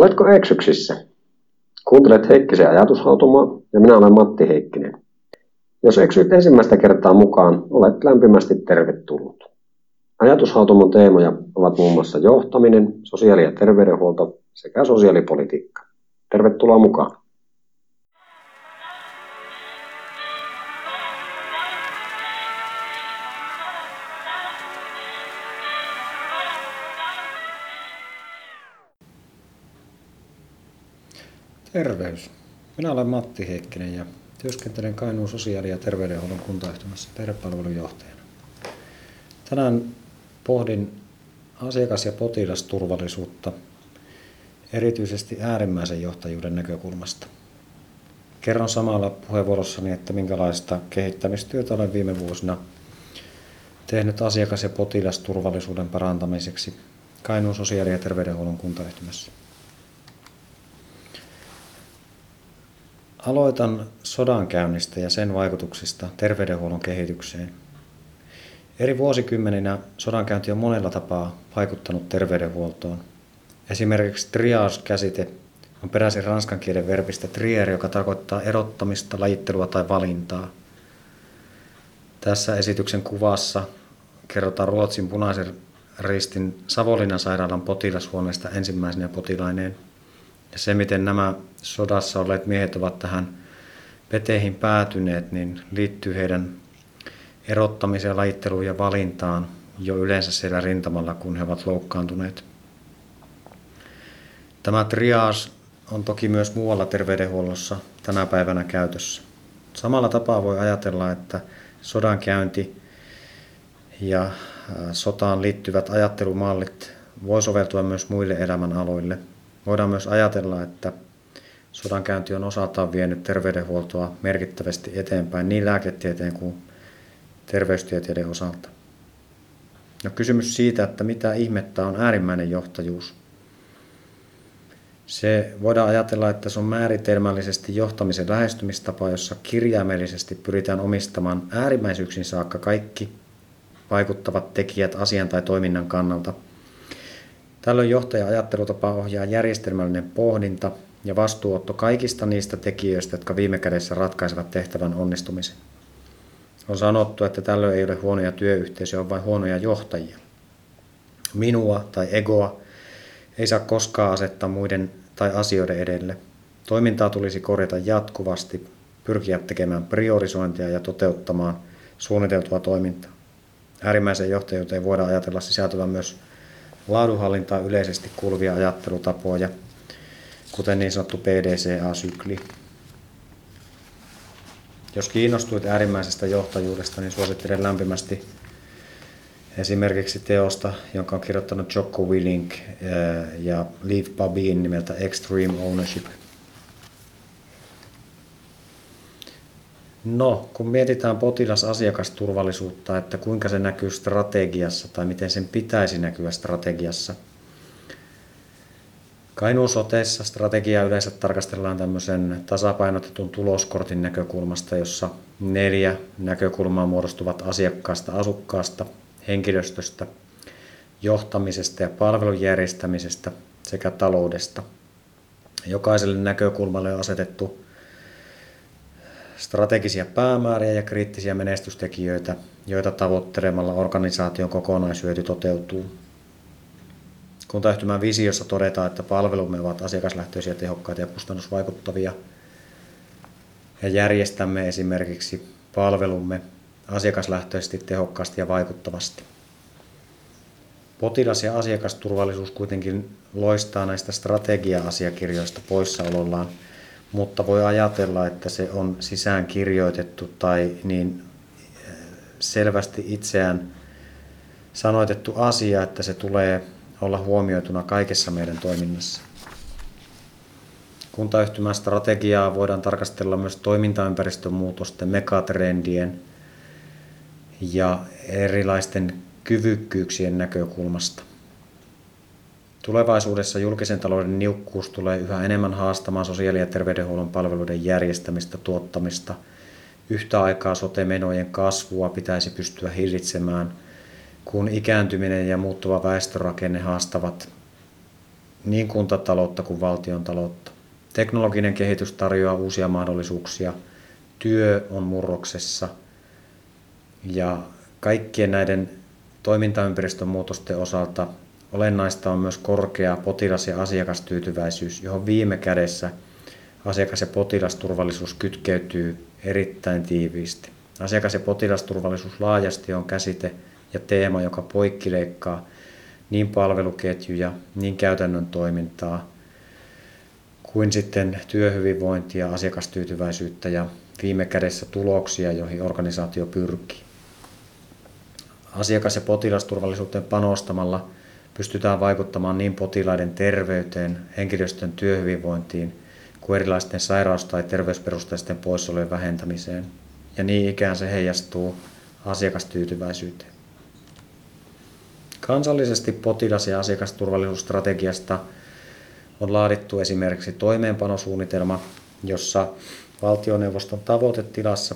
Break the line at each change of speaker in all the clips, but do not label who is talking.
Oletko eksyksissä? Kuuntelet Heikkisen ajatushautomaa ja minä olen Matti Heikkinen. Jos eksyit ensimmäistä kertaa mukaan, olet lämpimästi tervetullut. Ajatushautomon teemoja ovat muun muassa johtaminen, sosiaali- ja terveydenhuolto sekä sosiaalipolitiikka. Tervetuloa mukaan.
Terveys. Minä olen Matti Heikkinen ja työskentelen Kainuun sosiaali- ja terveydenhuollon kuntayhtymässä perhepalvelujohtajana. Tänään pohdin asiakas- ja potilasturvallisuutta erityisesti äärimmäisen johtajuuden näkökulmasta. Kerron samalla puheenvuorossani, että minkälaista kehittämistyötä olen viime vuosina tehnyt asiakas- ja potilasturvallisuuden parantamiseksi Kainuun sosiaali- ja terveydenhuollon kuntayhtymässä. Aloitan sodankäynnistä ja sen vaikutuksista terveydenhuollon kehitykseen. Eri vuosikymmeninä sodankäynti on monella tapaa vaikuttanut terveydenhuoltoon. Esimerkiksi triage-käsite on peräisin ranskan kielen verbistä trier, joka tarkoittaa erottamista, lajittelua tai valintaa. Tässä esityksen kuvassa kerrotaan Ruotsin punaisen ristin Savolinan sairaalan potilashuoneesta ensimmäisenä potilaineen – ja se, miten nämä sodassa olleet miehet ovat tähän peteihin päätyneet, niin liittyy heidän erottamiseen, lajitteluun ja valintaan jo yleensä siellä rintamalla, kun he ovat loukkaantuneet. Tämä triage on toki myös muualla terveydenhuollossa tänä päivänä käytössä. Samalla tapaa voi ajatella, että sodan käynti ja sotaan liittyvät ajattelumallit voi soveltua myös muille elämänaloille – Voidaan myös ajatella, että sodankäynti on osaltaan vienyt terveydenhuoltoa merkittävästi eteenpäin niin lääketieteen kuin terveystieteiden osalta. No kysymys siitä, että mitä ihmettä on äärimmäinen johtajuus. Se voidaan ajatella, että se on määritelmällisesti johtamisen lähestymistapa, jossa kirjaimellisesti pyritään omistamaan äärimmäisyyksin saakka kaikki vaikuttavat tekijät asian tai toiminnan kannalta – Tällöin johtaja-ajattelutapa ohjaa järjestelmällinen pohdinta ja vastuuotto kaikista niistä tekijöistä, jotka viime kädessä ratkaisevat tehtävän onnistumisen. On sanottu, että tällöin ei ole huonoja työyhteisöjä, vaan huonoja johtajia. Minua tai egoa ei saa koskaan asettaa muiden tai asioiden edelle. Toimintaa tulisi korjata jatkuvasti, pyrkiä tekemään priorisointia ja toteuttamaan suunniteltua toimintaa. Äärimmäisen johtajuuteen voidaan ajatella sisältyvän myös laadunhallintaan yleisesti kuuluvia ajattelutapoja, kuten niin sanottu PDCA-sykli. Jos kiinnostuit äärimmäisestä johtajuudesta, niin suosittelen lämpimästi esimerkiksi teosta, jonka on kirjoittanut Jocko Willink eh, ja Leaf Babin nimeltä Extreme Ownership – No, kun mietitään potilasasiakasturvallisuutta, että kuinka se näkyy strategiassa tai miten sen pitäisi näkyä strategiassa. Kainuun soteessa strategiaa yleensä tarkastellaan tämmöisen tasapainotetun tuloskortin näkökulmasta, jossa neljä näkökulmaa muodostuvat asiakkaasta, asukkaasta, henkilöstöstä, johtamisesta ja palvelun järjestämisestä sekä taloudesta. Jokaiselle näkökulmalle on asetettu strategisia päämääriä ja kriittisiä menestystekijöitä, joita tavoittelemalla organisaation kokonaishyöty toteutuu. Kuntayhtymän visiossa todetaan, että palvelumme ovat asiakaslähtöisiä, tehokkaita ja kustannusvaikuttavia ja järjestämme esimerkiksi palvelumme asiakaslähtöisesti, tehokkaasti ja vaikuttavasti. Potilas- ja asiakasturvallisuus kuitenkin loistaa näistä strategia-asiakirjoista poissaolollaan – mutta voi ajatella, että se on sisään kirjoitettu tai niin eh, selvästi itseään sanoitettu asia, että se tulee olla huomioituna kaikessa meidän toiminnassa. Kuntayhtymän strategiaa voidaan tarkastella myös toimintaympäristön muutosten, megatrendien ja erilaisten kyvykkyyksien näkökulmasta. Tulevaisuudessa julkisen talouden niukkuus tulee yhä enemmän haastamaan sosiaali- ja terveydenhuollon palveluiden järjestämistä, tuottamista. Yhtä aikaa sote-menojen kasvua pitäisi pystyä hillitsemään, kun ikääntyminen ja muuttuva väestörakenne haastavat niin kuntataloutta kuin valtion taloutta. Teknologinen kehitys tarjoaa uusia mahdollisuuksia, työ on murroksessa ja kaikkien näiden toimintaympäristön muutosten osalta olennaista on myös korkea potilas- ja asiakastyytyväisyys, johon viime kädessä asiakas- ja potilasturvallisuus kytkeytyy erittäin tiiviisti. Asiakas- ja potilasturvallisuus laajasti on käsite ja teema, joka poikkileikkaa niin palveluketjuja, niin käytännön toimintaa kuin sitten työhyvinvointia, asiakastyytyväisyyttä ja viime kädessä tuloksia, joihin organisaatio pyrkii. Asiakas- ja potilasturvallisuuteen panostamalla pystytään vaikuttamaan niin potilaiden terveyteen, henkilöstön työhyvinvointiin kuin erilaisten sairaus- tai terveysperusteisten poissaolojen vähentämiseen. Ja niin ikään se heijastuu asiakastyytyväisyyteen. Kansallisesti potilas- ja asiakasturvallisuusstrategiasta on laadittu esimerkiksi toimeenpanosuunnitelma, jossa valtioneuvoston tavoitetilassa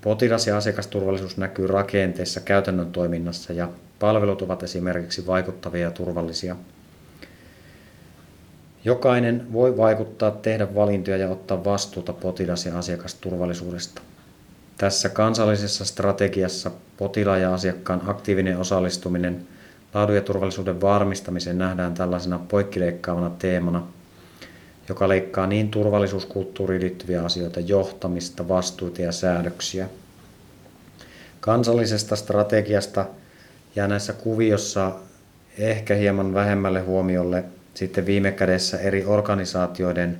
potilas- ja asiakasturvallisuus näkyy rakenteessa käytännön toiminnassa ja palvelut ovat esimerkiksi vaikuttavia ja turvallisia. Jokainen voi vaikuttaa, tehdä valintoja ja ottaa vastuuta potilas- ja asiakasturvallisuudesta. Tässä kansallisessa strategiassa potilaan ja asiakkaan aktiivinen osallistuminen laadun ja turvallisuuden varmistamiseen nähdään tällaisena poikkileikkaavana teemana, joka leikkaa niin turvallisuuskulttuuriin liittyviä asioita, johtamista, vastuuta ja säädöksiä. Kansallisesta strategiasta jää näissä kuviossa ehkä hieman vähemmälle huomiolle sitten viime kädessä eri organisaatioiden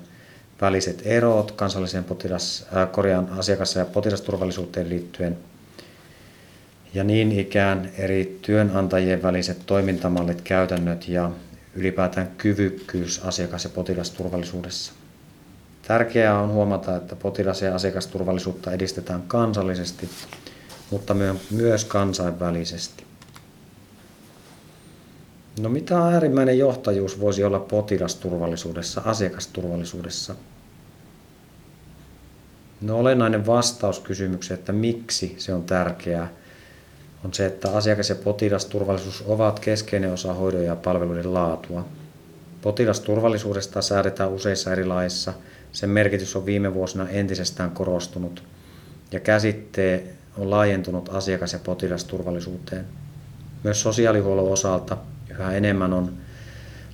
väliset erot kansalliseen potilas, äh, korjaan asiakas- ja potilasturvallisuuteen liittyen – ja niin ikään eri työnantajien väliset toimintamallit, käytännöt ja ylipäätään kyvykkyys asiakas- ja potilasturvallisuudessa. Tärkeää on huomata, että potilas- ja asiakasturvallisuutta edistetään kansallisesti, mutta myös kansainvälisesti. No mitä äärimmäinen johtajuus voisi olla potilasturvallisuudessa, asiakasturvallisuudessa? No olennainen vastaus kysymykseen, että miksi se on tärkeää – on se, että asiakas- ja potilasturvallisuus ovat keskeinen osa hoidon ja palveluiden laatua. Potilasturvallisuudesta säädetään useissa eri laissa. Sen merkitys on viime vuosina entisestään korostunut ja käsittee on laajentunut asiakas- ja potilasturvallisuuteen. Myös sosiaalihuollon osalta yhä enemmän on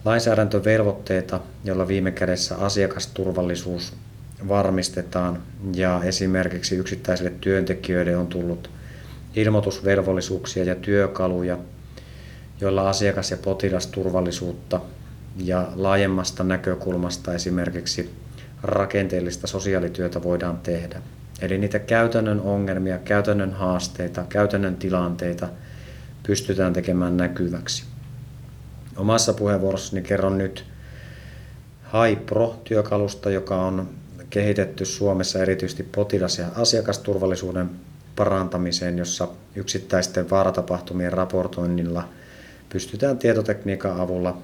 lainsäädäntövelvoitteita, joilla viime kädessä asiakasturvallisuus varmistetaan ja esimerkiksi yksittäisille työntekijöille on tullut ilmoitusvelvollisuuksia ja työkaluja, joilla asiakas- ja potilasturvallisuutta ja laajemmasta näkökulmasta esimerkiksi rakenteellista sosiaalityötä voidaan tehdä. Eli niitä käytännön ongelmia, käytännön haasteita, käytännön tilanteita pystytään tekemään näkyväksi. Omassa puheenvuorossani kerron nyt HiPro-työkalusta, joka on kehitetty Suomessa erityisesti potilas- ja asiakasturvallisuuden parantamiseen, jossa yksittäisten vaaratapahtumien raportoinnilla pystytään tietotekniikan avulla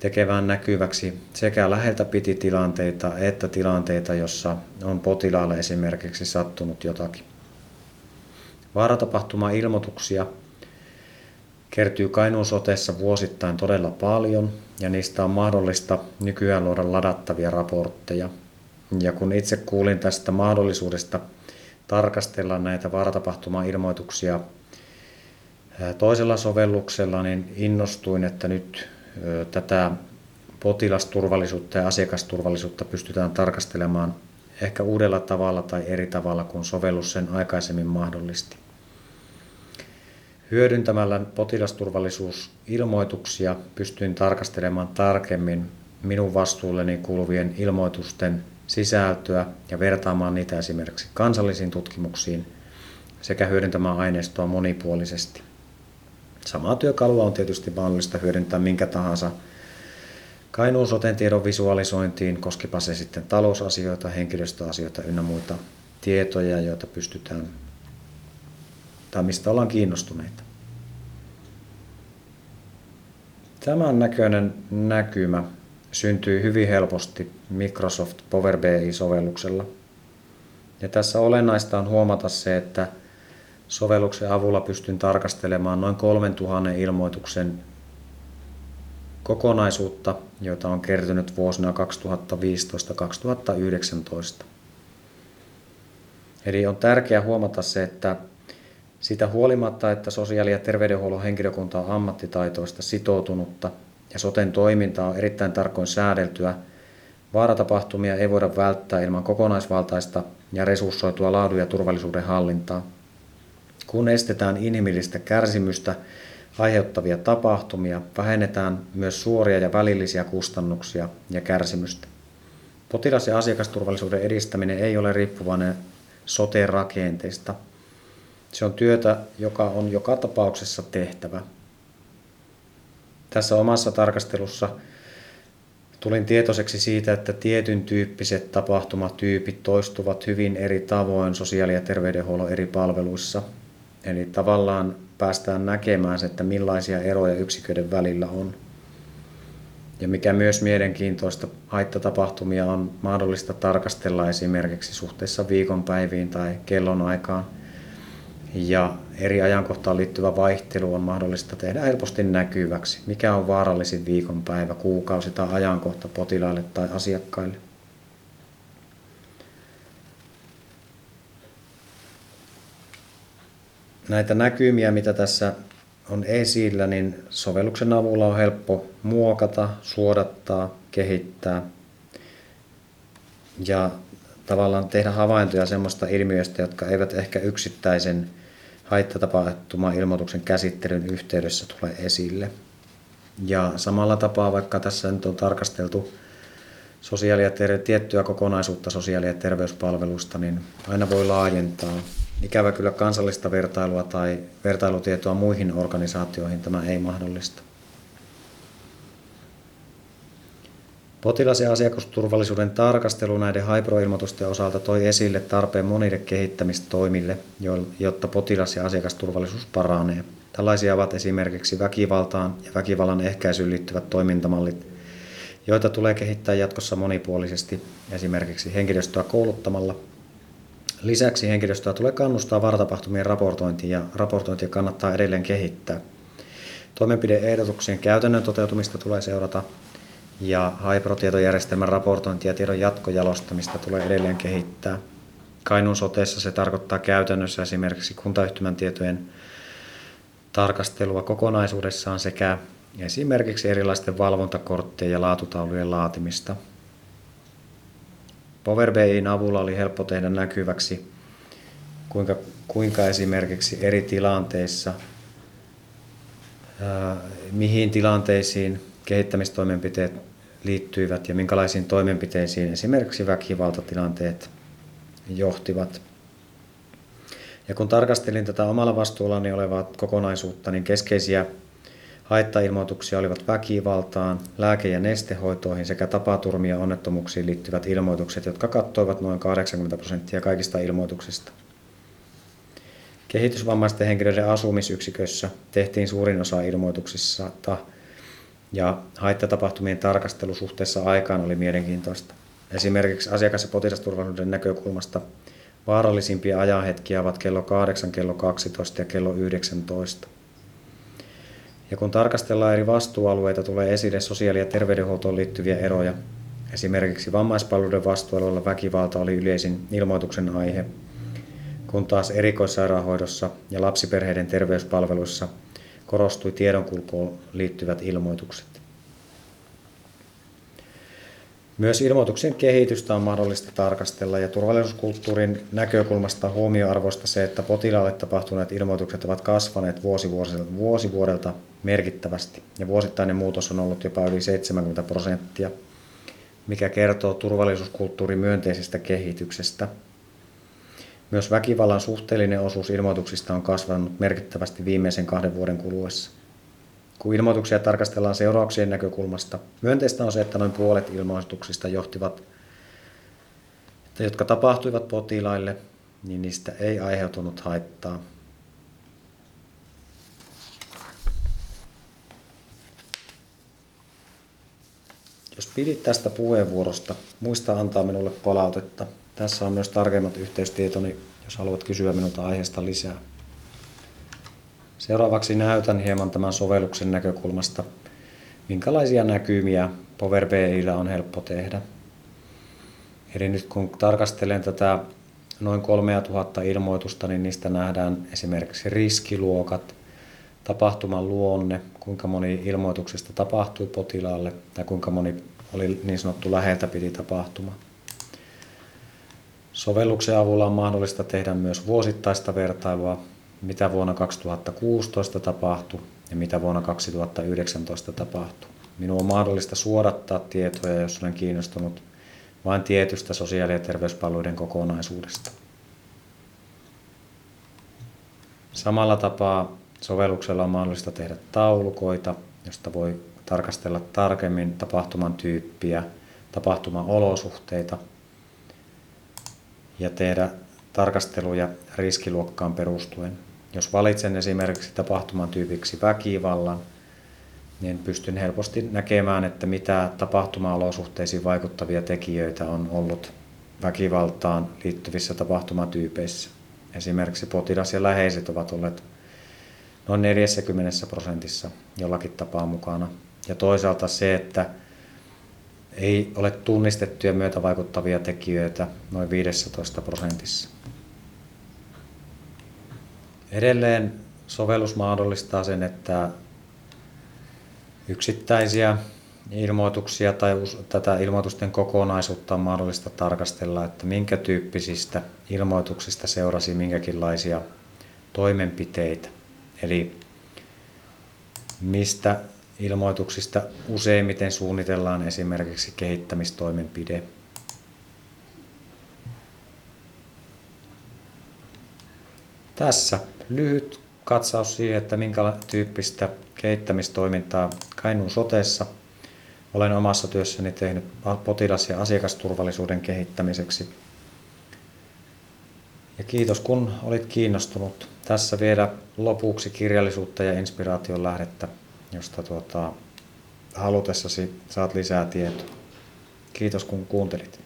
tekemään näkyväksi sekä läheltä piti tilanteita että tilanteita, jossa on potilaalle esimerkiksi sattunut jotakin. Vaaratapahtuma-ilmoituksia kertyy Kainuun sotessa vuosittain todella paljon ja niistä on mahdollista nykyään luoda ladattavia raportteja. Ja kun itse kuulin tästä mahdollisuudesta tarkastella näitä vaaratapahtuma-ilmoituksia toisella sovelluksella, niin innostuin, että nyt tätä potilasturvallisuutta ja asiakasturvallisuutta pystytään tarkastelemaan ehkä uudella tavalla tai eri tavalla kuin sovellus sen aikaisemmin mahdollisti. Hyödyntämällä potilasturvallisuusilmoituksia pystyin tarkastelemaan tarkemmin minun vastuulleni kuuluvien ilmoitusten sisältöä ja vertaamaan niitä esimerkiksi kansallisiin tutkimuksiin sekä hyödyntämään aineistoa monipuolisesti. Samaa työkalua on tietysti mahdollista hyödyntää minkä tahansa Kainuun soten tiedon visualisointiin, koskipa se sitten talousasioita, henkilöstöasioita ynnä muita tietoja, joita pystytään tai mistä ollaan kiinnostuneita. Tämän näköinen näkymä syntyy hyvin helposti Microsoft Power BI-sovelluksella. Ja tässä olennaista on huomata se, että sovelluksen avulla pystyn tarkastelemaan noin 3000 ilmoituksen kokonaisuutta, joita on kertynyt vuosina 2015-2019. Eli on tärkeää huomata se, että sitä huolimatta, että sosiaali- ja terveydenhuollon henkilökunta on ammattitaitoista, sitoutunutta ja soten toiminta on erittäin tarkoin säädeltyä, vaaratapahtumia ei voida välttää ilman kokonaisvaltaista ja resurssoitua laadun ja turvallisuuden hallintaa. Kun estetään inhimillistä kärsimystä aiheuttavia tapahtumia, vähennetään myös suoria ja välillisiä kustannuksia ja kärsimystä. Potilas- ja asiakasturvallisuuden edistäminen ei ole riippuvainen sote-rakenteista. Se on työtä, joka on joka tapauksessa tehtävä. Tässä omassa tarkastelussa tulin tietoiseksi siitä, että tietyn tyyppiset tapahtumatyypit toistuvat hyvin eri tavoin sosiaali- ja terveydenhuollon eri palveluissa. Eli tavallaan päästään näkemään se, että millaisia eroja yksiköiden välillä on. Ja mikä myös mielenkiintoista, haittatapahtumia on mahdollista tarkastella esimerkiksi suhteessa viikonpäiviin tai kellonaikaan. Ja eri ajankohtaan liittyvä vaihtelu on mahdollista tehdä helposti näkyväksi. Mikä on vaarallisin viikonpäivä, kuukausi tai ajankohta potilaille tai asiakkaille. Näitä näkymiä, mitä tässä on esillä, niin sovelluksen avulla on helppo muokata, suodattaa, kehittää ja tavallaan tehdä havaintoja semmoista ilmiöistä, jotka eivät ehkä yksittäisen haittatapahtuma ilmoituksen käsittelyn yhteydessä tule esille. Ja samalla tapaa, vaikka tässä nyt on tarkasteltu sosiaali- ja ter- tiettyä kokonaisuutta sosiaali- ja terveyspalvelusta, niin aina voi laajentaa Ikävä kyllä kansallista vertailua tai vertailutietoa muihin organisaatioihin tämä ei mahdollista. Potilas- ja asiakasturvallisuuden tarkastelu näiden Haipro-ilmoitusten osalta toi esille tarpeen monille kehittämistoimille, jotta potilas- ja asiakasturvallisuus paranee. Tällaisia ovat esimerkiksi väkivaltaan ja väkivallan ehkäisyyn liittyvät toimintamallit, joita tulee kehittää jatkossa monipuolisesti, esimerkiksi henkilöstöä kouluttamalla Lisäksi henkilöstöä tulee kannustaa varatapahtumien raportointiin ja raportointia kannattaa edelleen kehittää. Toimenpideehdotuksien käytännön toteutumista tulee seurata ja Hypro-tietojärjestelmän raportointia ja tiedon jatkojalostamista tulee edelleen kehittää. Kainuun soteessa se tarkoittaa käytännössä esimerkiksi kuntayhtymän tietojen tarkastelua kokonaisuudessaan sekä esimerkiksi erilaisten valvontakorttien ja laatutaulujen laatimista – Power BIin avulla oli helppo tehdä näkyväksi, kuinka, kuinka esimerkiksi eri tilanteissa, ää, mihin tilanteisiin kehittämistoimenpiteet liittyivät ja minkälaisiin toimenpiteisiin esimerkiksi väkivaltatilanteet johtivat. Ja kun tarkastelin tätä omalla vastuullani olevaa kokonaisuutta, niin keskeisiä Haittailmoituksia olivat väkivaltaan, lääke- ja nestehoitoihin sekä tapaturmia onnettomuuksiin liittyvät ilmoitukset, jotka kattoivat noin 80 prosenttia kaikista ilmoituksista. Kehitysvammaisten henkilöiden asumisyksikössä tehtiin suurin osa ilmoituksista ja haittatapahtumien tarkastelu suhteessa aikaan oli mielenkiintoista. Esimerkiksi asiakas- ja potilasturvallisuuden näkökulmasta vaarallisimpia ajanhetkiä ovat kello 8, kello 12 ja kello 19. Ja kun tarkastellaan eri vastuualueita, tulee esille sosiaali- ja terveydenhuoltoon liittyviä eroja. Esimerkiksi vammaispalveluiden vastuualueella väkivalta oli yleisin ilmoituksen aihe, kun taas erikoissairaanhoidossa ja lapsiperheiden terveyspalveluissa korostui tiedonkulkuun liittyvät ilmoitukset. Myös ilmoituksien kehitystä on mahdollista tarkastella ja turvallisuuskulttuurin näkökulmasta huomioarvoista se, että potilaalle tapahtuneet ilmoitukset ovat kasvaneet vuosi vuodelta merkittävästi ja vuosittainen muutos on ollut jopa yli 70 prosenttia, mikä kertoo turvallisuuskulttuurin myönteisestä kehityksestä. Myös väkivallan suhteellinen osuus ilmoituksista on kasvanut merkittävästi viimeisen kahden vuoden kuluessa. Kun ilmoituksia tarkastellaan seurauksien näkökulmasta, myönteistä on se, että noin puolet ilmoituksista johtivat, että jotka tapahtuivat potilaille, niin niistä ei aiheutunut haittaa. Jos pidit tästä puheenvuorosta, muista antaa minulle palautetta. Tässä on myös tarkemmat yhteystietoni, jos haluat kysyä minulta aiheesta lisää. Seuraavaksi näytän hieman tämän sovelluksen näkökulmasta, minkälaisia näkymiä Power BIllä on helppo tehdä. Eli nyt kun tarkastelen tätä noin 3000 ilmoitusta, niin niistä nähdään esimerkiksi riskiluokat, tapahtuman luonne, kuinka moni ilmoituksesta tapahtui potilaalle tai kuinka moni oli niin sanottu läheltä piti tapahtuma. Sovelluksen avulla on mahdollista tehdä myös vuosittaista vertailua, mitä vuonna 2016 tapahtui ja mitä vuonna 2019 tapahtui. Minun on mahdollista suodattaa tietoja, jos olen kiinnostunut vain tietystä sosiaali- ja terveyspalveluiden kokonaisuudesta. Samalla tapaa sovelluksella on mahdollista tehdä taulukoita, josta voi tarkastella tarkemmin tapahtuman tyyppiä, tapahtuman olosuhteita ja tehdä tarkasteluja riskiluokkaan perustuen. Jos valitsen esimerkiksi tapahtuman tyypiksi väkivallan, niin pystyn helposti näkemään, että mitä tapahtuma-olosuhteisiin vaikuttavia tekijöitä on ollut väkivaltaan liittyvissä tapahtumatyypeissä. Esimerkiksi potilas ja läheiset ovat olleet noin 40 prosentissa jollakin tapaa mukana. Ja toisaalta se, että ei ole tunnistettuja myötävaikuttavia tekijöitä noin 15 prosentissa. Edelleen sovellus mahdollistaa sen, että yksittäisiä ilmoituksia tai tätä ilmoitusten kokonaisuutta on mahdollista tarkastella, että minkä tyyppisistä ilmoituksista seurasi minkäkinlaisia toimenpiteitä. Eli mistä ilmoituksista useimmiten suunnitellaan esimerkiksi kehittämistoimenpide. Tässä lyhyt katsaus siihen, että minkä tyyppistä kehittämistoimintaa Kainuun sotessa olen omassa työssäni tehnyt potilas- ja asiakasturvallisuuden kehittämiseksi. Ja kiitos kun olit kiinnostunut. Tässä vielä lopuksi kirjallisuutta ja inspiraation lähdettä, josta tuota, halutessasi saat lisää tietoa. Kiitos kun kuuntelit.